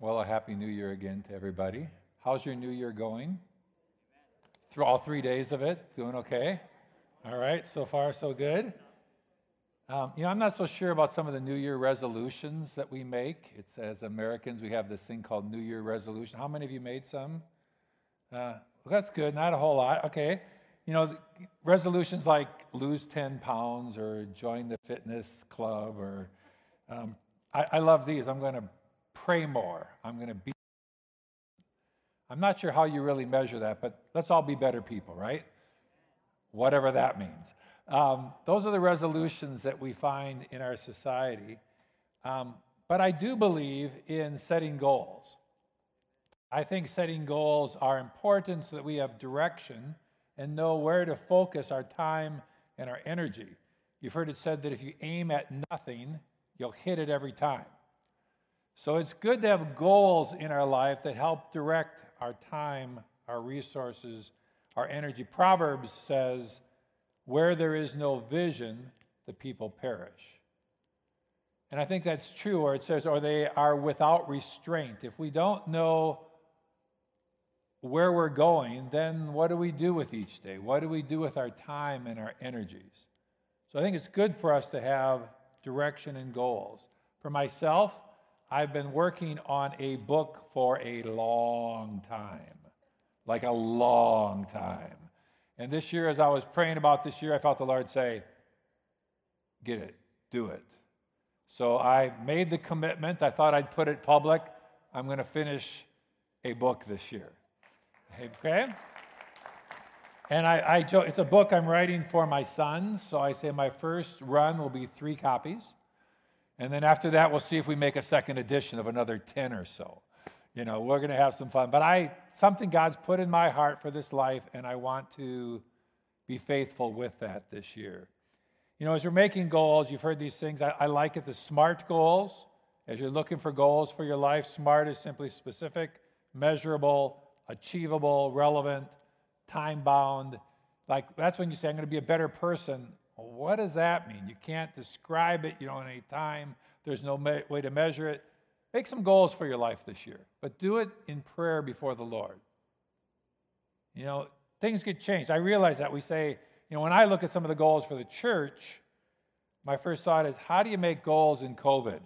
Well, a happy new year again to everybody. How's your new year going? Through all three days of it, doing okay? All right, so far so good. Um, you know, I'm not so sure about some of the New Year resolutions that we make. It's as Americans, we have this thing called New Year resolution. How many of you made some? Uh, well, that's good, not a whole lot. Okay. You know, resolutions like lose 10 pounds or join the fitness club or um, I, I love these. I'm going to pray more. I'm going to be. I'm not sure how you really measure that, but let's all be better people, right? Whatever that means. Um, those are the resolutions that we find in our society. Um, but I do believe in setting goals. I think setting goals are important so that we have direction and know where to focus our time and our energy. You've heard it said that if you aim at nothing, you'll hit it every time. So it's good to have goals in our life that help direct our time, our resources, our energy. Proverbs says, Where there is no vision, the people perish. And I think that's true, or it says, or they are without restraint. If we don't know where we're going, then what do we do with each day? What do we do with our time and our energies? So I think it's good for us to have direction and goals. For myself, I've been working on a book for a long time, like a long time. And this year, as I was praying about this year, I felt the Lord say, Get it, do it. So I made the commitment. I thought I'd put it public. I'm going to finish a book this year. Okay? And I, I it's a book I'm writing for my sons. So I say my first run will be three copies. And then after that, we'll see if we make a second edition of another 10 or so. You know, we're going to have some fun. But I, something God's put in my heart for this life, and I want to be faithful with that this year. You know, as you're making goals, you've heard these things. I, I like it the SMART goals. As you're looking for goals for your life, SMART is simply specific, measurable, achievable, relevant, time bound. Like that's when you say, I'm going to be a better person. Well, what does that mean? You can't describe it, you don't have any time, there's no me- way to measure it. Make some goals for your life this year, but do it in prayer before the Lord. You know, things get changed. I realize that we say, you know, when I look at some of the goals for the church, my first thought is, how do you make goals in COVID?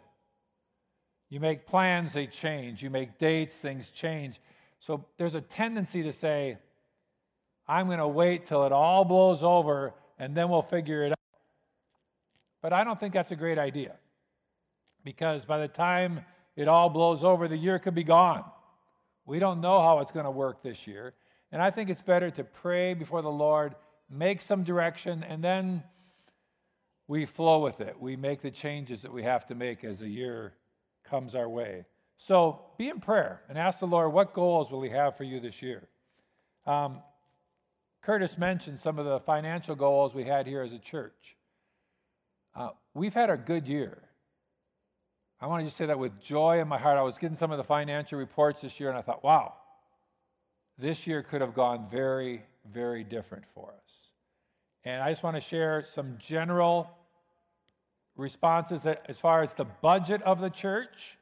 You make plans, they change. You make dates, things change. So there's a tendency to say, I'm going to wait till it all blows over and then we'll figure it out. But I don't think that's a great idea because by the time it all blows over, the year could be gone. We don't know how it's going to work this year. And I think it's better to pray before the Lord, make some direction, and then we flow with it. We make the changes that we have to make as the year comes our way. So be in prayer and ask the Lord, what goals will He have for you this year? Um, Curtis mentioned some of the financial goals we had here as a church. Uh, we've had a good year. I want to just say that with joy in my heart. I was getting some of the financial reports this year, and I thought, wow, this year could have gone very, very different for us. And I just want to share some general responses that, as far as the budget of the church.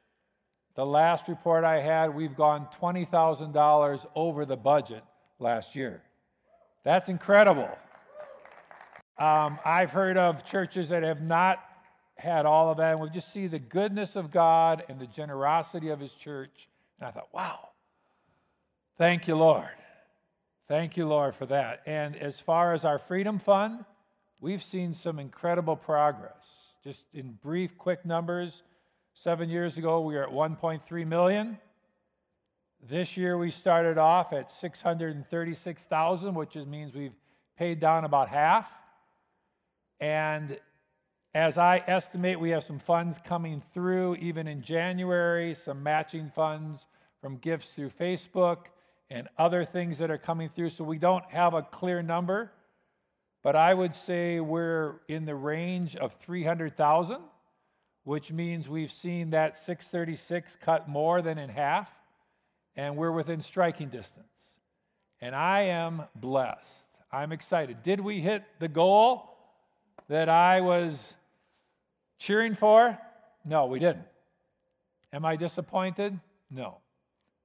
The last report I had, we've gone $20,000 over the budget last year. That's incredible. Um, I've heard of churches that have not had all of that, and we just see the goodness of God and the generosity of His church. And I thought, wow, thank you, Lord. Thank you, Lord, for that. And as far as our Freedom Fund, we've seen some incredible progress. Just in brief, quick numbers, seven years ago, we were at 1.3 million. This year we started off at 636,000, which means we've paid down about half. And as I estimate, we have some funds coming through even in January, some matching funds from gifts through Facebook and other things that are coming through. So we don't have a clear number, but I would say we're in the range of 300,000, which means we've seen that 636 cut more than in half and we're within striking distance. And I am blessed. I'm excited. Did we hit the goal that I was cheering for? No, we didn't. Am I disappointed? No.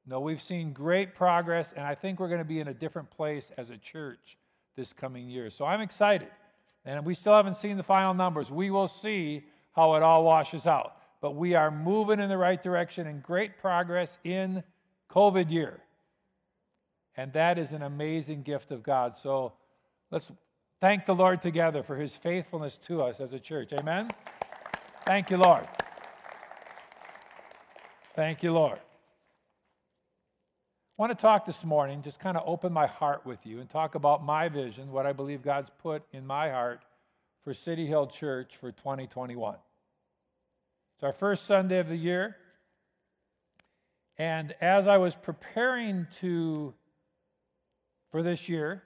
No, we've seen great progress, and I think we're going to be in a different place as a church this coming year. So I'm excited. And we still haven't seen the final numbers. We will see how it all washes out. But we are moving in the right direction and great progress in COVID year. And that is an amazing gift of God. So let's thank the Lord together for his faithfulness to us as a church. Amen. Thank you, Lord. Thank you, Lord. I want to talk this morning, just kind of open my heart with you and talk about my vision, what I believe God's put in my heart for City Hill Church for 2021. It's our first Sunday of the year. And as I was preparing to for this year,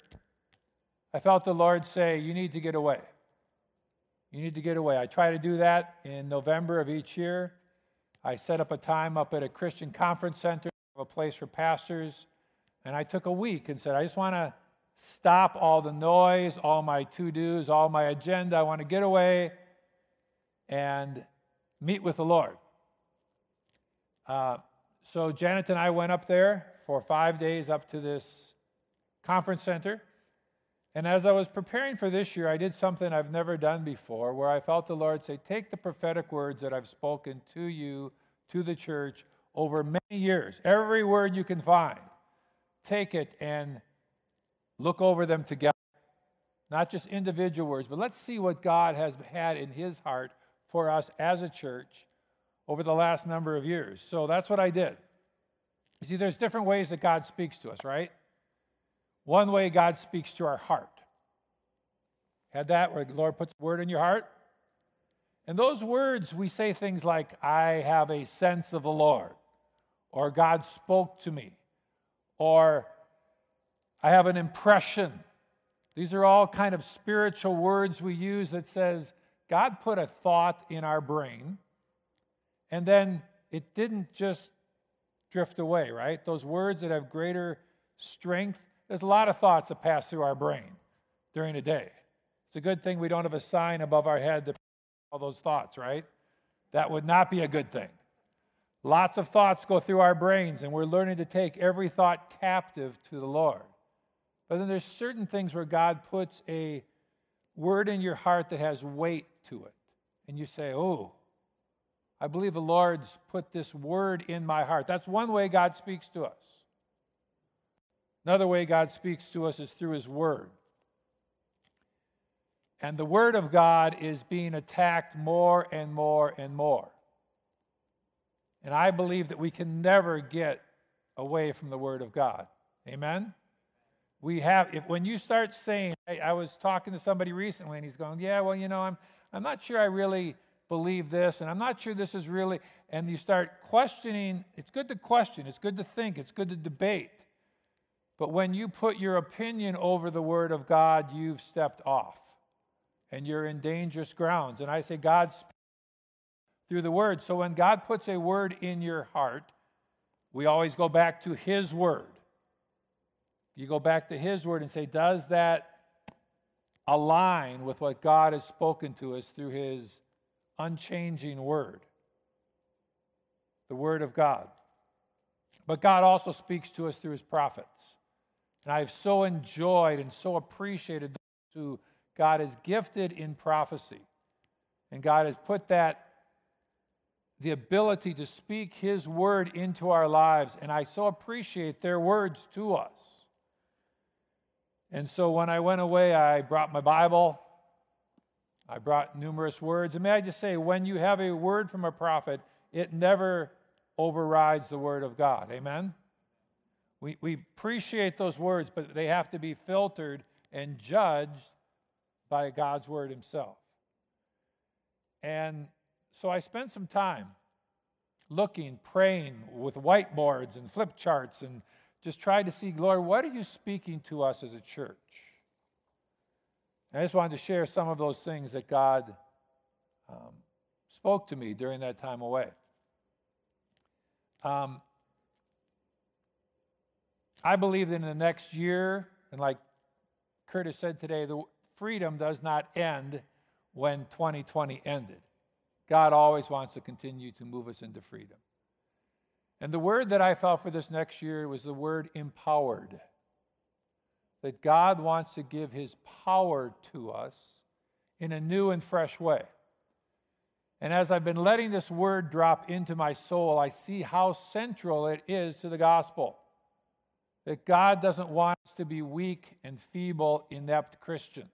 I felt the Lord say, You need to get away. You need to get away. I try to do that in November of each year. I set up a time up at a Christian conference center, a place for pastors, and I took a week and said, I just want to stop all the noise, all my to dos, all my agenda. I want to get away and meet with the Lord. Uh, so Janet and I went up there for five days up to this conference center. And as I was preparing for this year, I did something I've never done before where I felt the Lord say, Take the prophetic words that I've spoken to you, to the church, over many years, every word you can find, take it and look over them together. Not just individual words, but let's see what God has had in His heart for us as a church over the last number of years. So that's what I did. You see, there's different ways that God speaks to us, right? One way God speaks to our heart. Had that where the Lord puts a word in your heart? And those words, we say things like, I have a sense of the Lord, or God spoke to me, or I have an impression. These are all kind of spiritual words we use that says, God put a thought in our brain, and then it didn't just drift away, right? Those words that have greater strength there's a lot of thoughts that pass through our brain during a day. It's a good thing we don't have a sign above our head that all those thoughts, right? That would not be a good thing. Lots of thoughts go through our brains, and we're learning to take every thought captive to the Lord. But then there's certain things where God puts a word in your heart that has weight to it. And you say, Oh, I believe the Lord's put this word in my heart. That's one way God speaks to us. Another way God speaks to us is through His Word. And the Word of God is being attacked more and more and more. And I believe that we can never get away from the Word of God. Amen? We have, if, when you start saying, I, I was talking to somebody recently and he's going, Yeah, well, you know, I'm, I'm not sure I really believe this, and I'm not sure this is really, and you start questioning, it's good to question, it's good to think, it's good to debate. But when you put your opinion over the Word of God, you've stepped off and you're in dangerous grounds. And I say, God through the Word. So when God puts a word in your heart, we always go back to His Word. You go back to His Word and say, Does that align with what God has spoken to us through His unchanging Word? The Word of God. But God also speaks to us through His prophets. And I've so enjoyed and so appreciated those who God has gifted in prophecy. And God has put that, the ability to speak His word into our lives. And I so appreciate their words to us. And so when I went away, I brought my Bible. I brought numerous words. And may I just say, when you have a word from a prophet, it never overrides the word of God. Amen? We, we appreciate those words, but they have to be filtered and judged by God's word himself. And so I spent some time looking, praying with whiteboards and flip charts and just tried to see, Lord, what are you speaking to us as a church? And I just wanted to share some of those things that God um, spoke to me during that time away. Um, I believe that in the next year, and like Curtis said today, the freedom does not end when 2020 ended. God always wants to continue to move us into freedom. And the word that I felt for this next year was the word empowered. That God wants to give his power to us in a new and fresh way. And as I've been letting this word drop into my soul, I see how central it is to the gospel. That God doesn't want us to be weak and feeble, inept Christians.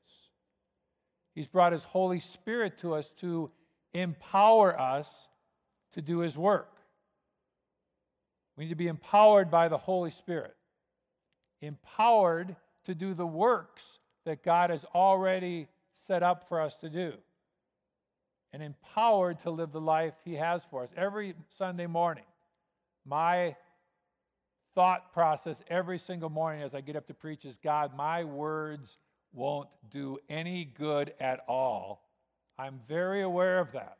He's brought His Holy Spirit to us to empower us to do His work. We need to be empowered by the Holy Spirit, empowered to do the works that God has already set up for us to do, and empowered to live the life He has for us. Every Sunday morning, my thought process every single morning as I get up to preach is God, my words won't do any good at all. I'm very aware of that.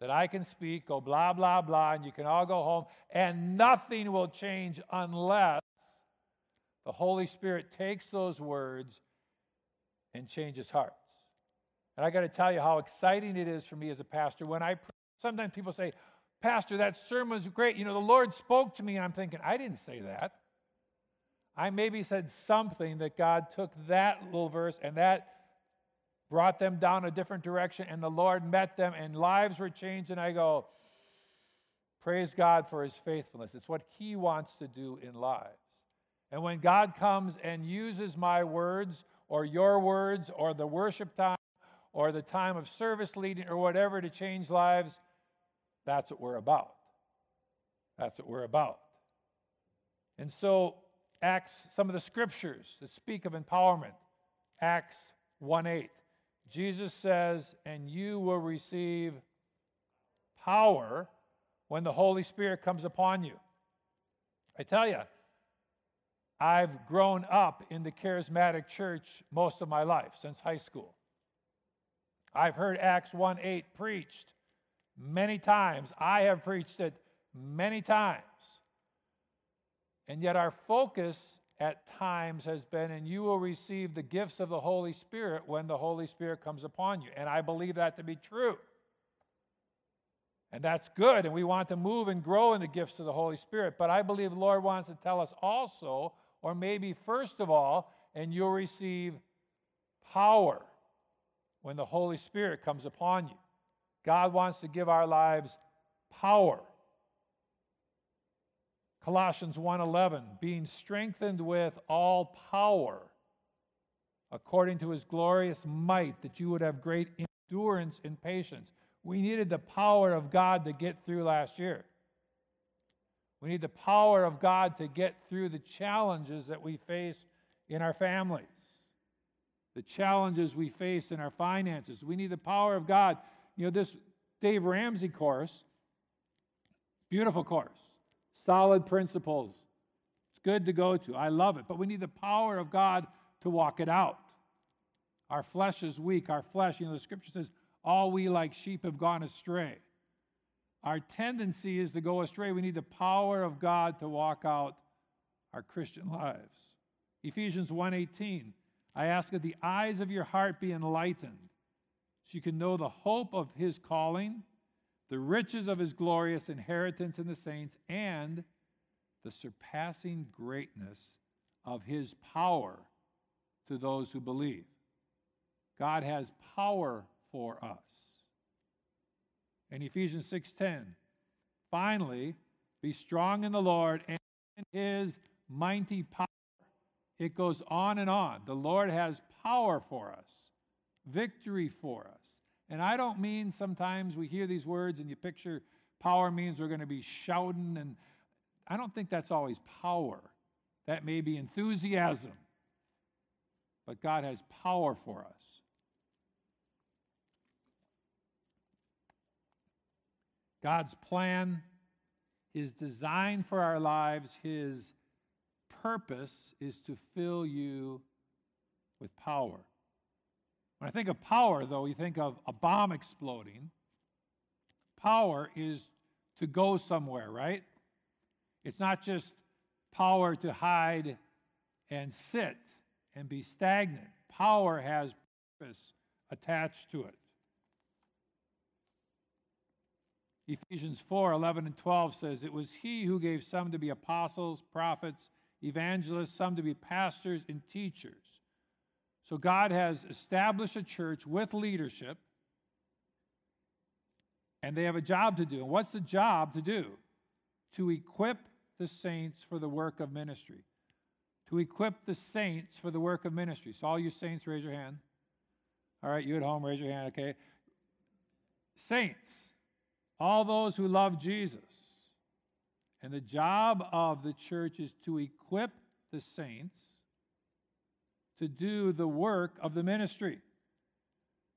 That I can speak, go blah, blah, blah, and you can all go home, and nothing will change unless the Holy Spirit takes those words and changes hearts. And I got to tell you how exciting it is for me as a pastor when I sometimes people say, Pastor, that sermon was great. You know, the Lord spoke to me, and I'm thinking, I didn't say that. I maybe said something that God took that little verse and that brought them down a different direction, and the Lord met them, and lives were changed. And I go, Praise God for his faithfulness. It's what he wants to do in lives. And when God comes and uses my words, or your words, or the worship time, or the time of service leading, or whatever to change lives, that's what we're about. That's what we're about. And so Acts, some of the scriptures that speak of empowerment. Acts 1 8. Jesus says, And you will receive power when the Holy Spirit comes upon you. I tell you, I've grown up in the charismatic church most of my life, since high school. I've heard Acts 1 8 preached many times. I have preached it many times. And yet, our focus at times has been, and you will receive the gifts of the Holy Spirit when the Holy Spirit comes upon you. And I believe that to be true. And that's good. And we want to move and grow in the gifts of the Holy Spirit. But I believe the Lord wants to tell us also, or maybe first of all, and you'll receive power when the Holy Spirit comes upon you. God wants to give our lives power. Colossians 1:11, being strengthened with all power according to his glorious might that you would have great endurance and patience. We needed the power of God to get through last year. We need the power of God to get through the challenges that we face in our families, the challenges we face in our finances. We need the power of God. You know, this Dave Ramsey course, beautiful course solid principles. It's good to go to. I love it. But we need the power of God to walk it out. Our flesh is weak. Our flesh, you know, the scripture says, all we like sheep have gone astray. Our tendency is to go astray. We need the power of God to walk out our Christian lives. Ephesians 1:18 I ask that the eyes of your heart be enlightened so you can know the hope of his calling the riches of his glorious inheritance in the saints, and the surpassing greatness of his power to those who believe. God has power for us. In Ephesians 6:10, finally, be strong in the Lord and in his mighty power. It goes on and on. The Lord has power for us, victory for us. And I don't mean sometimes we hear these words and you picture power means we're going to be shouting, and I don't think that's always power. That may be enthusiasm. But God has power for us. God's plan, His design for our lives, His purpose is to fill you with power. When I think of power, though, we think of a bomb exploding. Power is to go somewhere, right? It's not just power to hide and sit and be stagnant. Power has purpose attached to it. Ephesians 4 11 and 12 says, It was he who gave some to be apostles, prophets, evangelists, some to be pastors and teachers. So God has established a church with leadership, and they have a job to do. And what's the job to do? To equip the saints for the work of ministry. To equip the saints for the work of ministry. So, all you saints, raise your hand. All right, you at home, raise your hand, okay? Saints, all those who love Jesus. And the job of the church is to equip the saints to do the work of the ministry.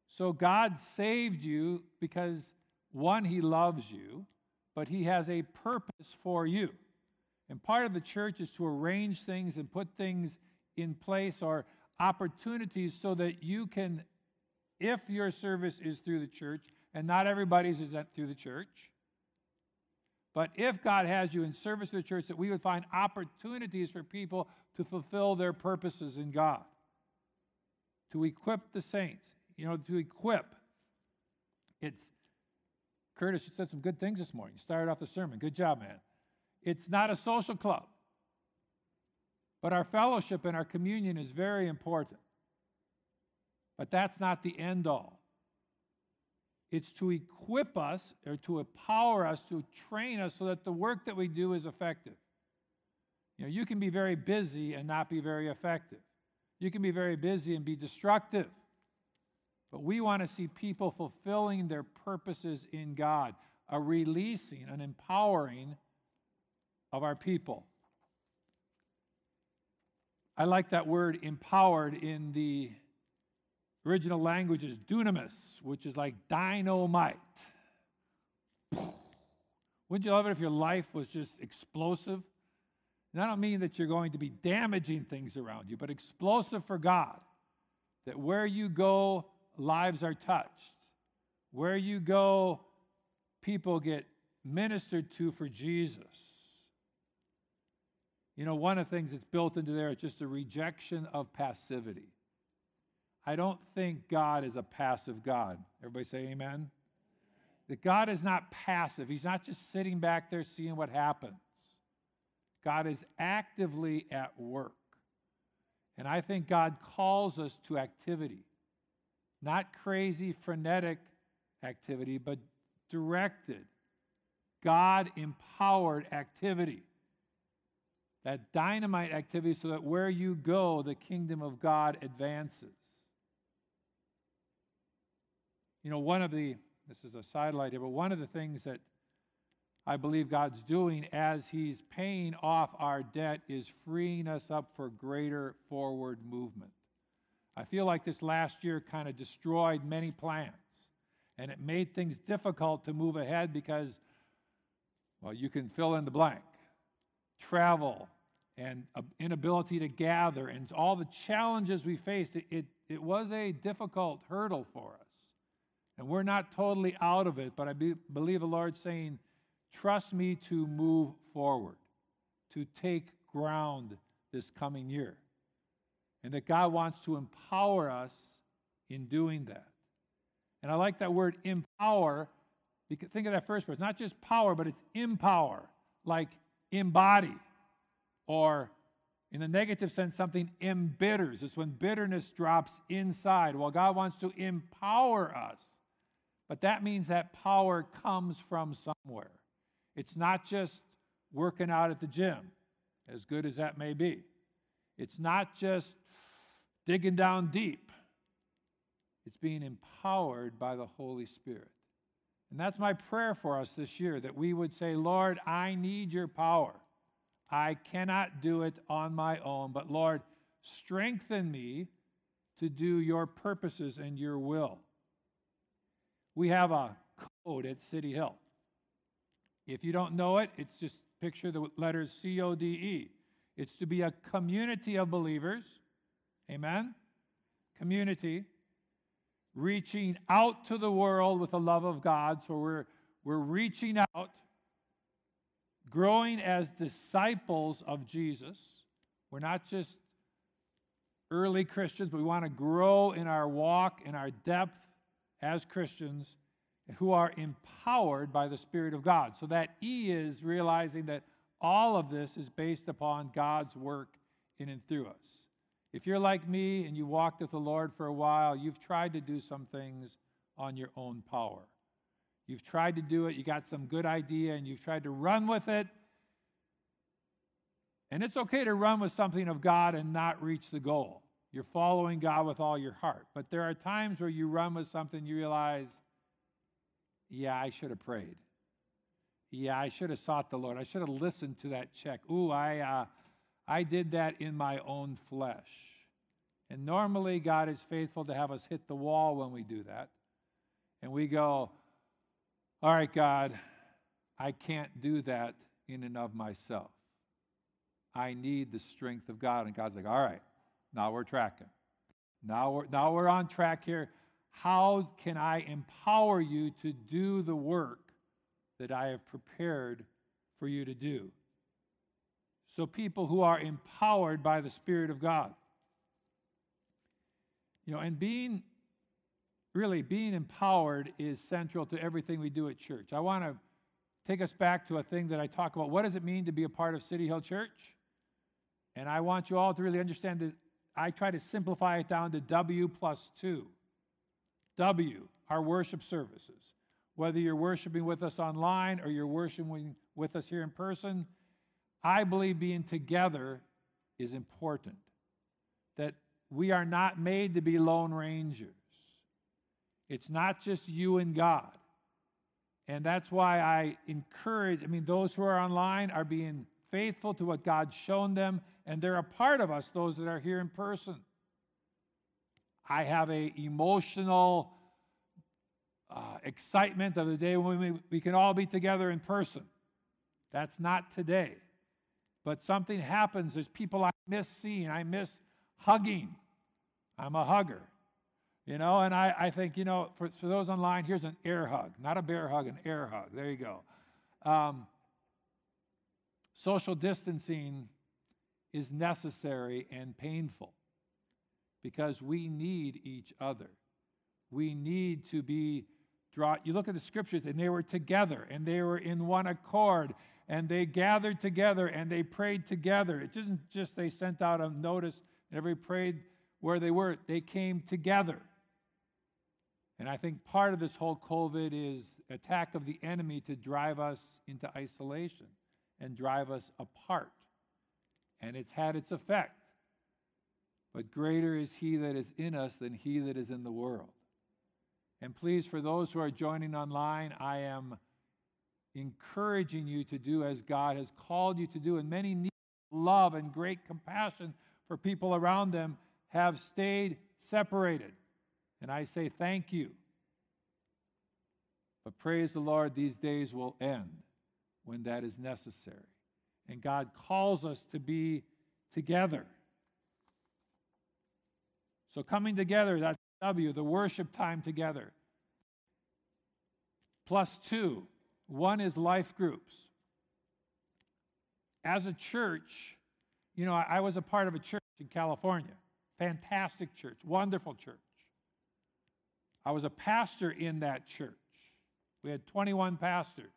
So God saved you because, one, He loves you, but He has a purpose for you. And part of the church is to arrange things and put things in place or opportunities so that you can, if your service is through the church, and not everybody's is through the church. But if God has you in service to the church, that we would find opportunities for people to fulfill their purposes in God, to equip the saints, you know, to equip. It's, Curtis, you said some good things this morning. You started off the sermon. Good job, man. It's not a social club, but our fellowship and our communion is very important. But that's not the end all. It's to equip us or to empower us, to train us so that the work that we do is effective. You know, you can be very busy and not be very effective. You can be very busy and be destructive. But we want to see people fulfilling their purposes in God, a releasing, an empowering of our people. I like that word empowered in the original language is dunamis, which is like dynamite. Wouldn't you love it if your life was just explosive? And I don't mean that you're going to be damaging things around you, but explosive for God. That where you go, lives are touched. Where you go, people get ministered to for Jesus. You know, one of the things that's built into there is just a rejection of passivity. I don't think God is a passive God. Everybody say amen? That God is not passive. He's not just sitting back there seeing what happens. God is actively at work. And I think God calls us to activity, not crazy, frenetic activity, but directed, God empowered activity. That dynamite activity so that where you go, the kingdom of God advances. You know, one of the, this is a sidelight here, but one of the things that I believe God's doing as He's paying off our debt is freeing us up for greater forward movement. I feel like this last year kind of destroyed many plans and it made things difficult to move ahead because, well, you can fill in the blank. Travel and inability to gather and all the challenges we faced, it, it, it was a difficult hurdle for us. And we're not totally out of it, but I be, believe the Lord's saying, trust me to move forward, to take ground this coming year. And that God wants to empower us in doing that. And I like that word empower. Think of that first word. It's not just power, but it's empower, like embody, or in the negative sense, something embitters. It's when bitterness drops inside. Well, God wants to empower us but that means that power comes from somewhere. It's not just working out at the gym, as good as that may be. It's not just digging down deep. It's being empowered by the Holy Spirit. And that's my prayer for us this year that we would say, Lord, I need your power. I cannot do it on my own, but Lord, strengthen me to do your purposes and your will we have a code at City Hill. If you don't know it, it's just picture the letters C O D E. It's to be a community of believers. Amen? Community. Reaching out to the world with the love of God. So we're, we're reaching out, growing as disciples of Jesus. We're not just early Christians, but we want to grow in our walk, in our depth, as Christians, who are empowered by the Spirit of God. So that E is realizing that all of this is based upon God's work in and through us. If you're like me and you walked with the Lord for a while, you've tried to do some things on your own power. You've tried to do it, you got some good idea, and you've tried to run with it. And it's okay to run with something of God and not reach the goal. You're following God with all your heart. But there are times where you run with something, you realize, yeah, I should have prayed. Yeah, I should have sought the Lord. I should have listened to that check. Ooh, I, uh, I did that in my own flesh. And normally, God is faithful to have us hit the wall when we do that. And we go, All right, God, I can't do that in and of myself. I need the strength of God. And God's like, All right, now we're tracking. Now we're, now we're on track here. How can I empower you to do the work that I have prepared for you to do? So, people who are empowered by the Spirit of God. You know, and being really being empowered is central to everything we do at church. I want to take us back to a thing that I talk about. What does it mean to be a part of City Hill Church? And I want you all to really understand that I try to simplify it down to W plus two. W, our worship services. Whether you're worshiping with us online or you're worshiping with us here in person, I believe being together is important. That we are not made to be lone rangers. It's not just you and God. And that's why I encourage, I mean, those who are online are being faithful to what God's shown them, and they're a part of us, those that are here in person. I have a emotional uh, excitement of the day when we, we can all be together in person. That's not today. But something happens. There's people I miss seeing. I miss hugging. I'm a hugger. You know, and I, I think, you know, for, for those online, here's an air hug, not a bear hug, an air hug. There you go. Um, social distancing is necessary and painful because we need each other. We need to be draw. You look at the scriptures, and they were together, and they were in one accord, and they gathered together, and they prayed together. It isn't just they sent out a notice and everybody prayed where they were, they came together. And I think part of this whole COVID is attack of the enemy to drive us into isolation and drive us apart. And it's had its effect. But greater is he that is in us than he that is in the world. And please, for those who are joining online, I am encouraging you to do as God has called you to do. And many need love and great compassion for people around them have stayed separated. And I say thank you. But praise the Lord, these days will end when that is necessary. And God calls us to be together. So, coming together, that's W, the worship time together. Plus two, one is life groups. As a church, you know, I was a part of a church in California, fantastic church, wonderful church. I was a pastor in that church. We had 21 pastors.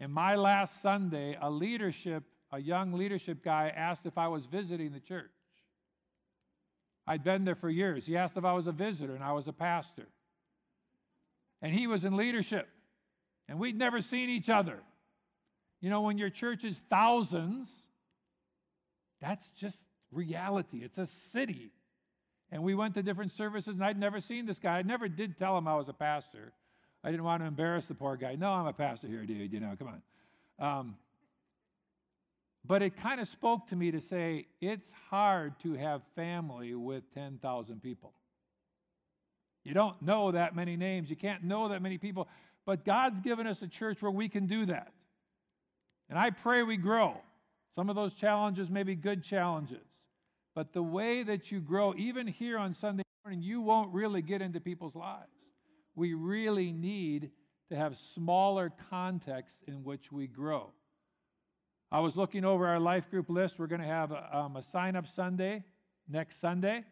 And my last Sunday, a leadership, a young leadership guy asked if I was visiting the church. I'd been there for years. He asked if I was a visitor, and I was a pastor. And he was in leadership, and we'd never seen each other. You know, when your church is thousands, that's just reality. It's a city. And we went to different services, and I'd never seen this guy. I never did tell him I was a pastor. I didn't want to embarrass the poor guy. No, I'm a pastor here, dude. You know, come on. Um, but it kind of spoke to me to say it's hard to have family with 10,000 people. You don't know that many names, you can't know that many people, but God's given us a church where we can do that. And I pray we grow. Some of those challenges may be good challenges, but the way that you grow, even here on Sunday morning, you won't really get into people's lives. We really need to have smaller contexts in which we grow. I was looking over our life group list. We're going to have a, um, a sign up Sunday next Sunday.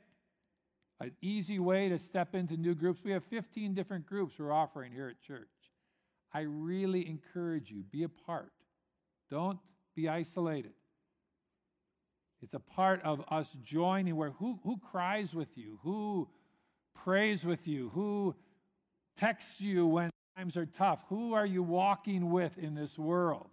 an easy way to step into new groups. We have 15 different groups we're offering here at church. I really encourage you, be a part. Don't be isolated. It's a part of us joining where who, who cries with you, who prays with you, who texts you when times are tough, who are you walking with in this world?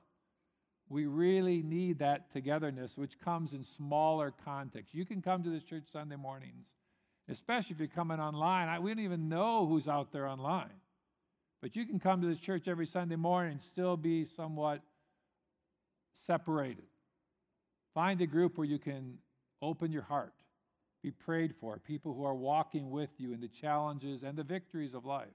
We really need that togetherness, which comes in smaller contexts. You can come to this church Sunday mornings, especially if you're coming online. I, we don't even know who's out there online. But you can come to this church every Sunday morning and still be somewhat separated. Find a group where you can open your heart, be prayed for, people who are walking with you in the challenges and the victories of life.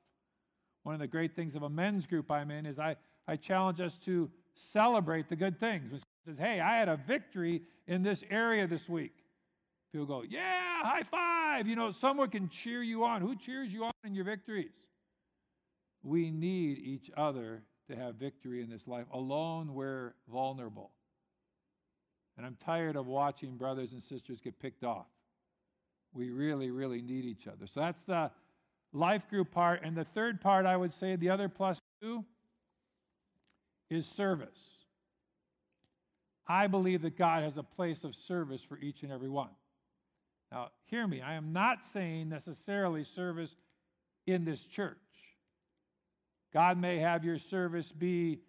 One of the great things of a men's group I'm in is I, I challenge us to celebrate the good things. Says, hey, I had a victory in this area this week. People go, yeah, high five. You know, someone can cheer you on. Who cheers you on in your victories? We need each other to have victory in this life. Alone, we're vulnerable. And I'm tired of watching brothers and sisters get picked off. We really, really need each other. So that's the life group part. And the third part, I would say, the other plus two, is service. I believe that God has a place of service for each and every one. Now, hear me, I am not saying necessarily service in this church. God may have your service be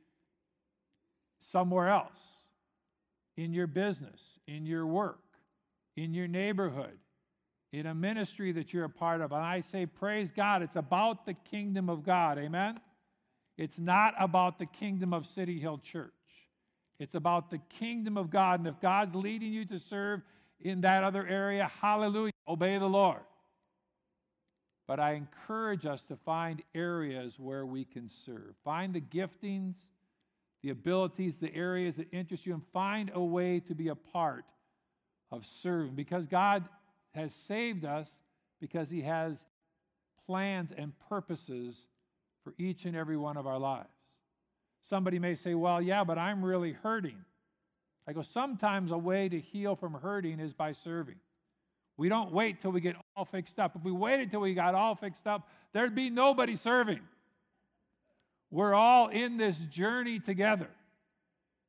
somewhere else, in your business, in your work, in your neighborhood, in a ministry that you're a part of. And I say, praise God, it's about the kingdom of God. Amen? It's not about the kingdom of City Hill Church. It's about the kingdom of God. And if God's leading you to serve in that other area, hallelujah, obey the Lord. But I encourage us to find areas where we can serve. Find the giftings, the abilities, the areas that interest you, and find a way to be a part of serving. Because God has saved us, because He has plans and purposes for each and every one of our lives. Somebody may say, Well, yeah, but I'm really hurting. I go, Sometimes a way to heal from hurting is by serving. We don't wait till we get all fixed up. If we waited till we got all fixed up, there'd be nobody serving. We're all in this journey together.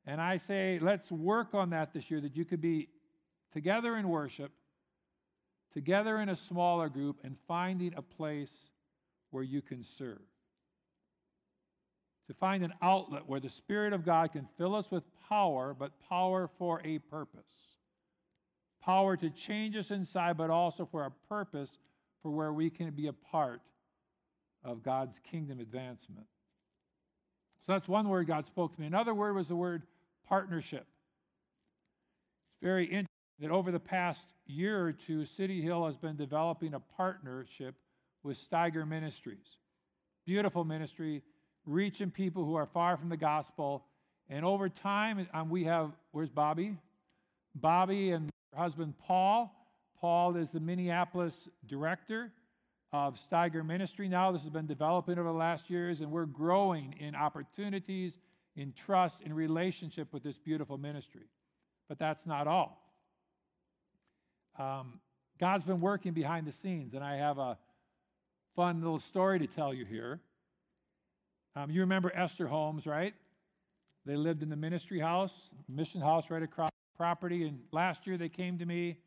And I say, let's work on that this year, that you could be together in worship, together in a smaller group, and finding a place where you can serve to find an outlet where the Spirit of God can fill us with power, but power for a purpose. Power to change us inside, but also for a purpose for where we can be a part of God's kingdom advancement. So that's one word God spoke to me. Another word was the word partnership. It's very interesting that over the past year or two, City Hill has been developing a partnership with Steiger Ministries. Beautiful ministry reaching people who are far from the gospel. And over time, um, we have, where's Bobby? Bobby and her husband Paul. Paul is the Minneapolis director of Steiger Ministry now. This has been developing over the last years, and we're growing in opportunities, in trust, in relationship with this beautiful ministry. But that's not all. Um, God's been working behind the scenes, and I have a fun little story to tell you here. Um, you remember Esther Holmes, right? They lived in the ministry house, mission house right across the property. And last year they came to me,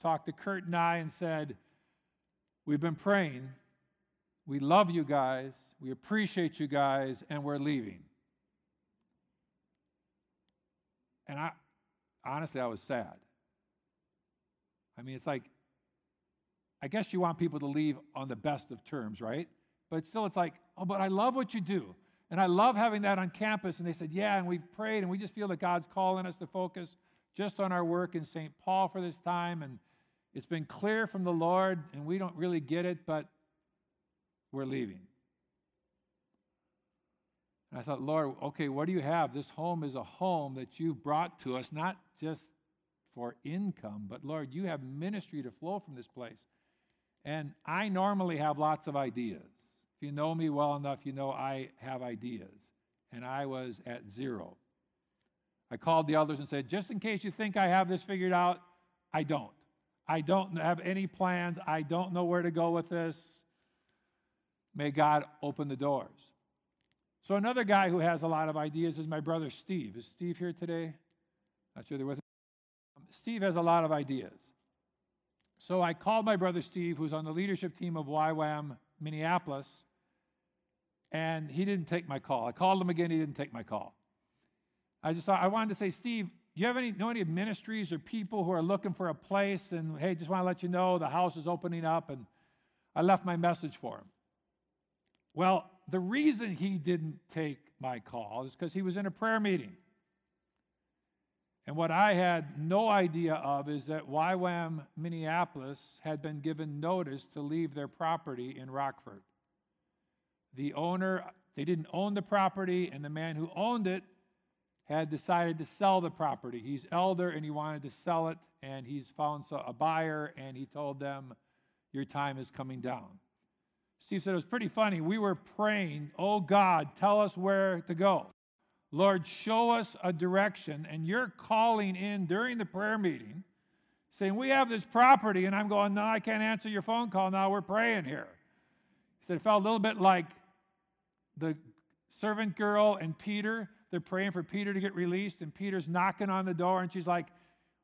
talked to Kurt and I, and said, We've been praying. We love you guys. We appreciate you guys, and we're leaving. And I, honestly, I was sad. I mean, it's like, I guess you want people to leave on the best of terms, right? But still, it's like, oh, but I love what you do. And I love having that on campus. And they said, yeah, and we've prayed, and we just feel that God's calling us to focus just on our work in St. Paul for this time. And it's been clear from the Lord, and we don't really get it, but we're leaving. And I thought, Lord, okay, what do you have? This home is a home that you've brought to us, not just for income, but Lord, you have ministry to flow from this place. And I normally have lots of ideas. If you know me well enough, you know I have ideas. And I was at zero. I called the elders and said, just in case you think I have this figured out, I don't. I don't have any plans. I don't know where to go with this. May God open the doors. So, another guy who has a lot of ideas is my brother Steve. Is Steve here today? Not sure they're with. Steve has a lot of ideas. So, I called my brother Steve, who's on the leadership team of YWAM Minneapolis, and he didn't take my call. I called him again, he didn't take my call. I just thought, I wanted to say, Steve, do you have any, know any ministries or people who are looking for a place? And hey, just want to let you know the house is opening up. And I left my message for him. Well, the reason he didn't take my call is because he was in a prayer meeting. And what I had no idea of is that YWAM Minneapolis had been given notice to leave their property in Rockford. The owner, they didn't own the property, and the man who owned it had decided to sell the property. He's elder and he wanted to sell it, and he's found a buyer, and he told them, Your time is coming down. Steve said it was pretty funny. We were praying, Oh God, tell us where to go. Lord, show us a direction. And you're calling in during the prayer meeting saying, We have this property. And I'm going, No, I can't answer your phone call now. We're praying here. He said it felt a little bit like the servant girl and Peter. They're praying for Peter to get released. And Peter's knocking on the door. And she's like,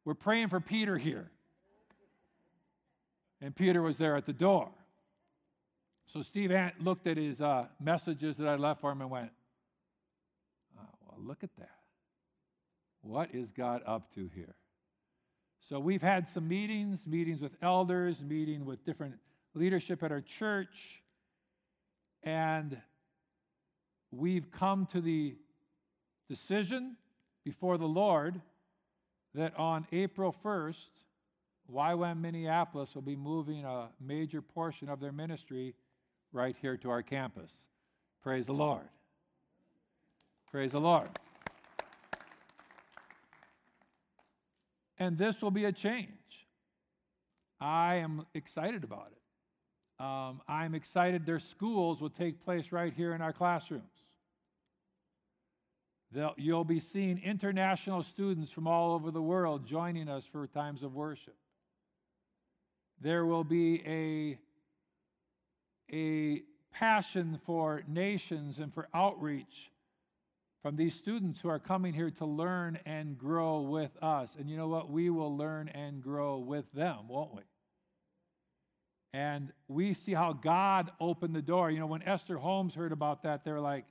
We're praying for Peter here. And Peter was there at the door. So Steve Ant looked at his uh, messages that I left for him and went, look at that. What is God up to here? So we've had some meetings, meetings with elders, meeting with different leadership at our church, and we've come to the decision before the Lord that on April 1st, YWAM Minneapolis will be moving a major portion of their ministry right here to our campus. Praise the Lord. Praise the Lord. And this will be a change. I am excited about it. Um, I'm excited their schools will take place right here in our classrooms. They'll, you'll be seeing international students from all over the world joining us for times of worship. There will be a a passion for nations and for outreach from these students who are coming here to learn and grow with us. And you know what? We will learn and grow with them, won't we? And we see how God opened the door. You know, when Esther Holmes heard about that, they're like,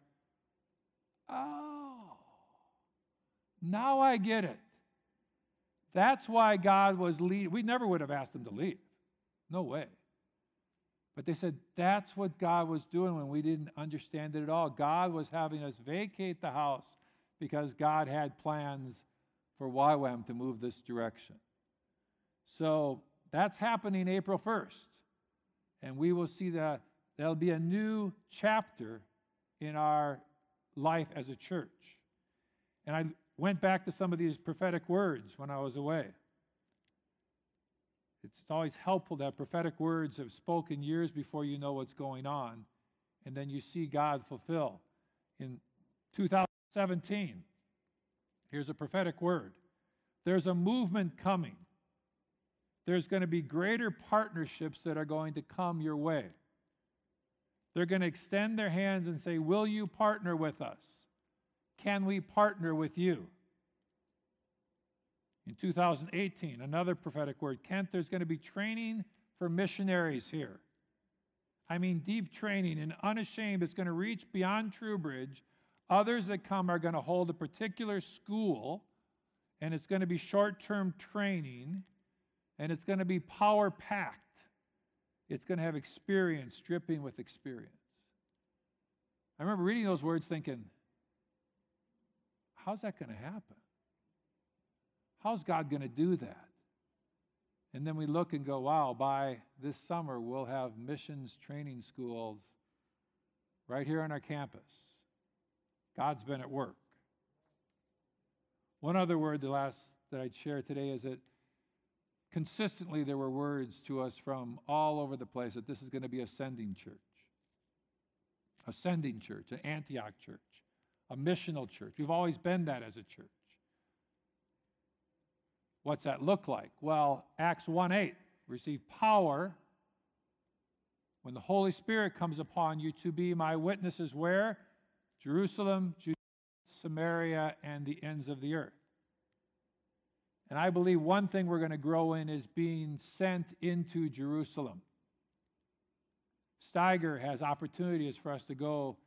oh, now I get it. That's why God was leading. We never would have asked them to leave. No way. But they said that's what God was doing when we didn't understand it at all. God was having us vacate the house because God had plans for YWAM to move this direction. So that's happening April 1st. And we will see that there'll be a new chapter in our life as a church. And I went back to some of these prophetic words when I was away. It's always helpful to have prophetic words have spoken years before you know what's going on, and then you see God fulfill. In 2017, here's a prophetic word there's a movement coming. There's going to be greater partnerships that are going to come your way. They're going to extend their hands and say, Will you partner with us? Can we partner with you? In 2018, another prophetic word Kent, there's going to be training for missionaries here. I mean, deep training and unashamed. It's going to reach beyond Truebridge. Others that come are going to hold a particular school, and it's going to be short term training, and it's going to be power packed. It's going to have experience, dripping with experience. I remember reading those words thinking, how's that going to happen? How's God going to do that? And then we look and go, wow, by this summer, we'll have missions training schools right here on our campus. God's been at work. One other word, the last that I'd share today, is that consistently there were words to us from all over the place that this is going to be ascending church. Ascending church, an Antioch church, a missional church. We've always been that as a church. What's that look like? Well, Acts 1 8, receive power when the Holy Spirit comes upon you to be my witnesses where? Jerusalem, Judea, Samaria, and the ends of the earth. And I believe one thing we're going to grow in is being sent into Jerusalem. Steiger has opportunities for us to go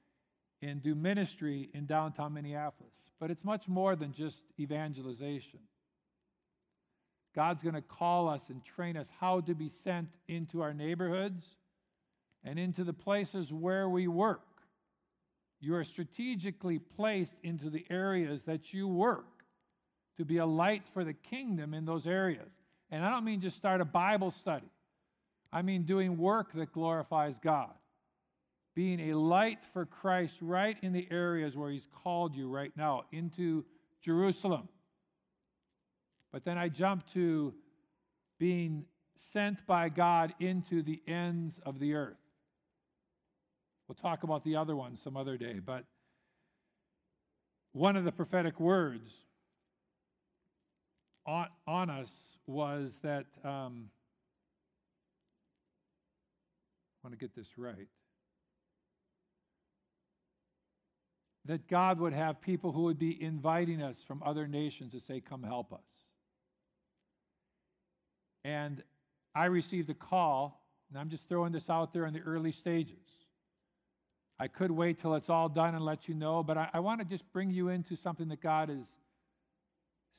and do ministry in downtown Minneapolis. But it's much more than just evangelization. God's going to call us and train us how to be sent into our neighborhoods and into the places where we work. You are strategically placed into the areas that you work to be a light for the kingdom in those areas. And I don't mean just start a Bible study, I mean doing work that glorifies God being a light for Christ right in the areas where He's called you right now into Jerusalem. But then I jump to being sent by God into the ends of the earth. We'll talk about the other one some other day, but one of the prophetic words on, on us was that um, I want to get this right. that God would have people who would be inviting us from other nations to say, Come help us. And I received a call, and I'm just throwing this out there in the early stages. I could wait till it's all done and let you know, but I, I want to just bring you into something that God is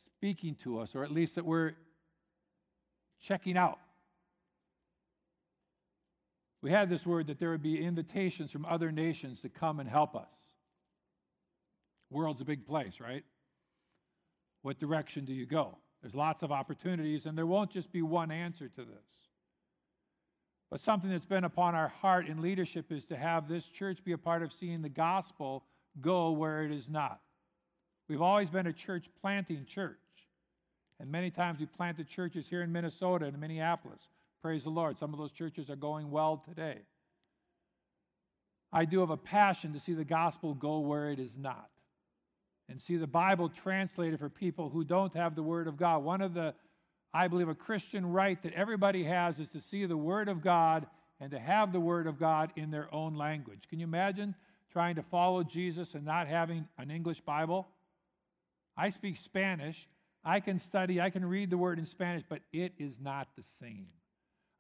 speaking to us, or at least that we're checking out. We had this word that there would be invitations from other nations to come and help us. World's a big place, right? What direction do you go? There's lots of opportunities, and there won't just be one answer to this. But something that's been upon our heart in leadership is to have this church be a part of seeing the gospel go where it is not. We've always been a church planting church. And many times we planted churches here in Minnesota and Minneapolis. Praise the Lord. Some of those churches are going well today. I do have a passion to see the gospel go where it is not and see the Bible translated for people who don't have the Word of God. One of the, I believe, a Christian right that everybody has is to see the Word of God and to have the Word of God in their own language. Can you imagine trying to follow Jesus and not having an English Bible? I speak Spanish. I can study, I can read the word in Spanish, but it is not the same.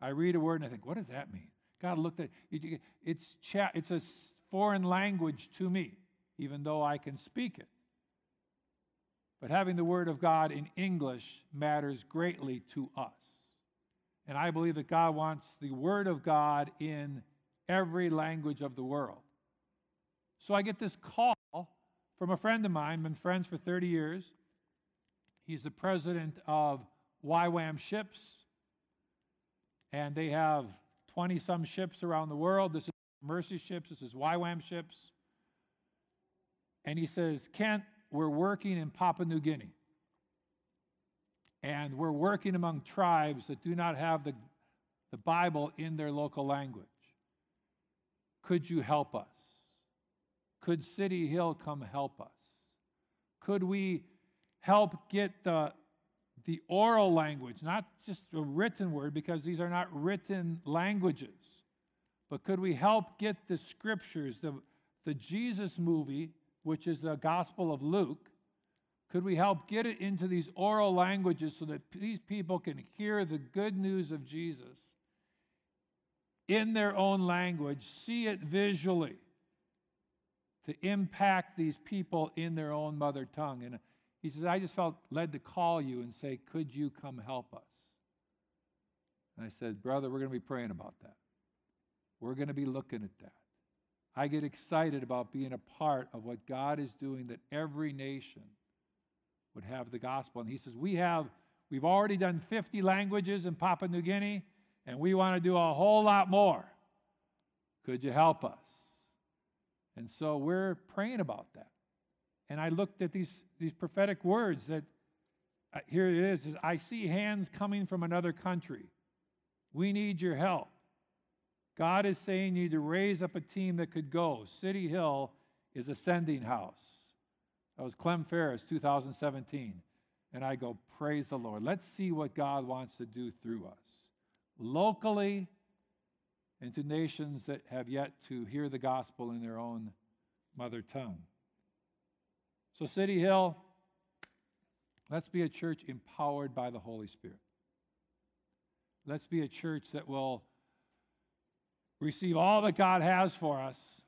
I read a word and I think, what does that mean? God looked at it. It's, it's a foreign language to me, even though I can speak it. But having the Word of God in English matters greatly to us. And I believe that God wants the Word of God in every language of the world. So I get this call from a friend of mine, been friends for 30 years. He's the president of YWAM Ships, and they have 20 some ships around the world. This is Mercy Ships, this is YWAM Ships. And he says, Kent, we're working in Papua New Guinea. And we're working among tribes that do not have the, the Bible in their local language. Could you help us? Could City Hill come help us? Could we help get the, the oral language, not just a written word, because these are not written languages, but could we help get the scriptures, the, the Jesus movie which is the Gospel of Luke, could we help get it into these oral languages so that these people can hear the good news of Jesus in their own language, see it visually, to impact these people in their own mother tongue? And he says, I just felt led to call you and say, Could you come help us? And I said, Brother, we're going to be praying about that. We're going to be looking at that. I get excited about being a part of what God is doing that every nation would have the gospel. And he says, We have, we've already done 50 languages in Papua New Guinea, and we want to do a whole lot more. Could you help us? And so we're praying about that. And I looked at these, these prophetic words that uh, here it is, is I see hands coming from another country. We need your help. God is saying you need to raise up a team that could go. City Hill is a sending house. That was Clem Ferris, 2017. and I go, Praise the Lord. Let's see what God wants to do through us, locally and to nations that have yet to hear the gospel in their own mother tongue. So, City Hill, let's be a church empowered by the Holy Spirit. Let's be a church that will receive all that God has for us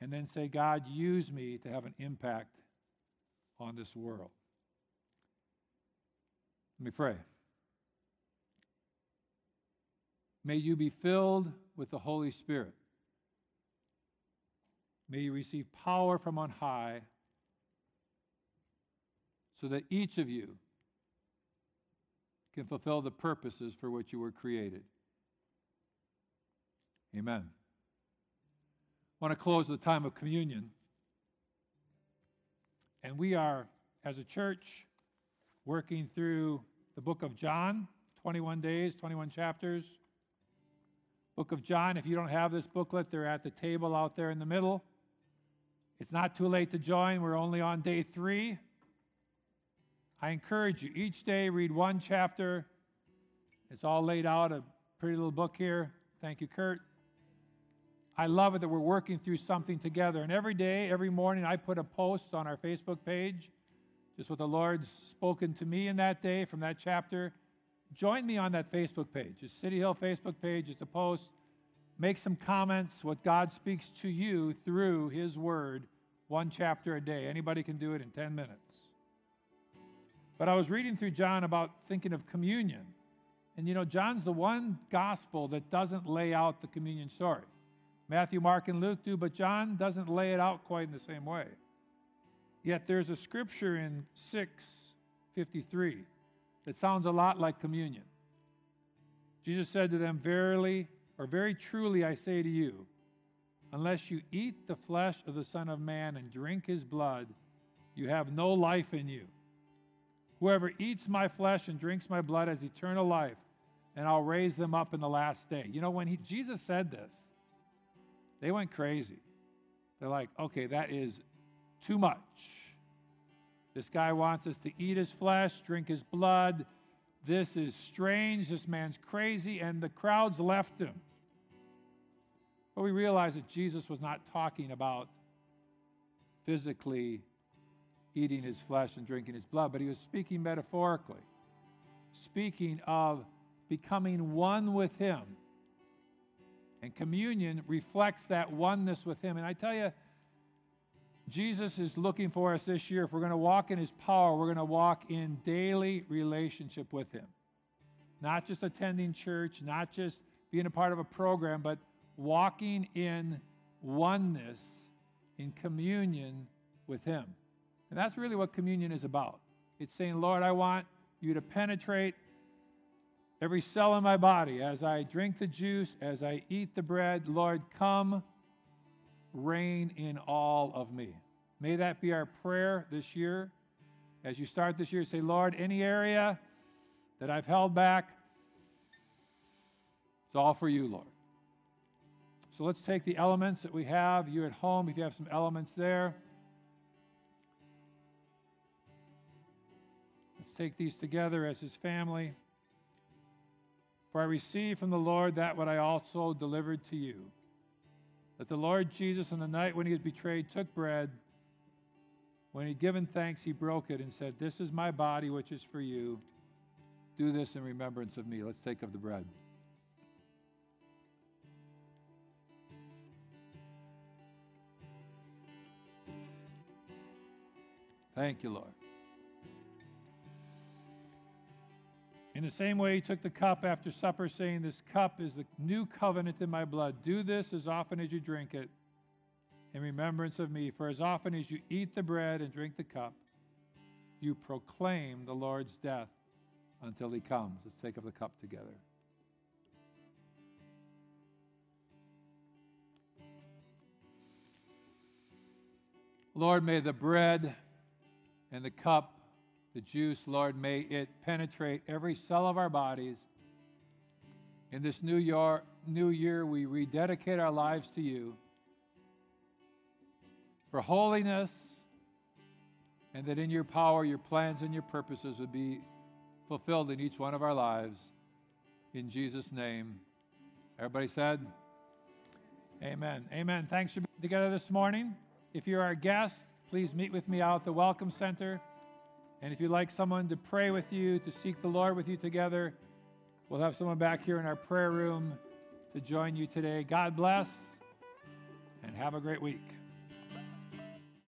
and then say, God, use me to have an impact on this world. Let me pray. May you be filled with the Holy Spirit. May you receive power from on high so that each of you can fulfill the purposes for which you were created. Amen. I want to close a time of communion. And we are, as a church, working through the book of John, 21 days, 21 chapters. Book of John, if you don't have this booklet, they're at the table out there in the middle. It's not too late to join. We're only on day three. I encourage you, each day read one chapter. It's all laid out, a pretty little book here. Thank you, Kurt. I love it that we're working through something together. And every day, every morning, I put a post on our Facebook page, just what the Lord's spoken to me in that day from that chapter. Join me on that Facebook page. It's City Hill Facebook page. It's a post. Make some comments, what God speaks to you through His Word, one chapter a day. Anybody can do it in 10 minutes. But I was reading through John about thinking of communion. And you know, John's the one gospel that doesn't lay out the communion story. Matthew, Mark, and Luke do, but John doesn't lay it out quite in the same way. Yet there's a scripture in 653 that sounds a lot like communion. Jesus said to them, Verily, or very truly I say to you, unless you eat the flesh of the Son of Man and drink his blood, you have no life in you. Whoever eats my flesh and drinks my blood has eternal life, and I'll raise them up in the last day. You know, when he, Jesus said this, they went crazy. They're like, okay, that is too much. This guy wants us to eat his flesh, drink his blood. This is strange. This man's crazy. And the crowds left him. But we realize that Jesus was not talking about physically eating his flesh and drinking his blood, but he was speaking metaphorically, speaking of becoming one with him. And communion reflects that oneness with him. And I tell you, Jesus is looking for us this year. If we're going to walk in his power, we're going to walk in daily relationship with him. Not just attending church, not just being a part of a program, but walking in oneness, in communion with him. And that's really what communion is about. It's saying, Lord, I want you to penetrate every cell in my body as I drink the juice, as I eat the bread. Lord, come reign in all of me. May that be our prayer this year. As you start this year, say, Lord, any area that I've held back, it's all for you, Lord. So let's take the elements that we have. You at home, if you have some elements there. Let's take these together as his family. For I received from the Lord that what I also delivered to you. That the Lord Jesus, on the night when he was betrayed, took bread. When he had given thanks, he broke it and said, This is my body, which is for you. Do this in remembrance of me. Let's take of the bread. Thank you, Lord. In the same way, he took the cup after supper, saying, This cup is the new covenant in my blood. Do this as often as you drink it in remembrance of me. For as often as you eat the bread and drink the cup, you proclaim the Lord's death until he comes. Let's take up the cup together. Lord, may the bread and the cup the juice, Lord, may it penetrate every cell of our bodies. In this new year, new year, we rededicate our lives to you for holiness, and that in your power, your plans and your purposes would be fulfilled in each one of our lives. In Jesus' name. Everybody said, Amen. Amen. Thanks for being together this morning. If you're our guest, please meet with me out at the Welcome Center. And if you'd like someone to pray with you, to seek the Lord with you together, we'll have someone back here in our prayer room to join you today. God bless and have a great week.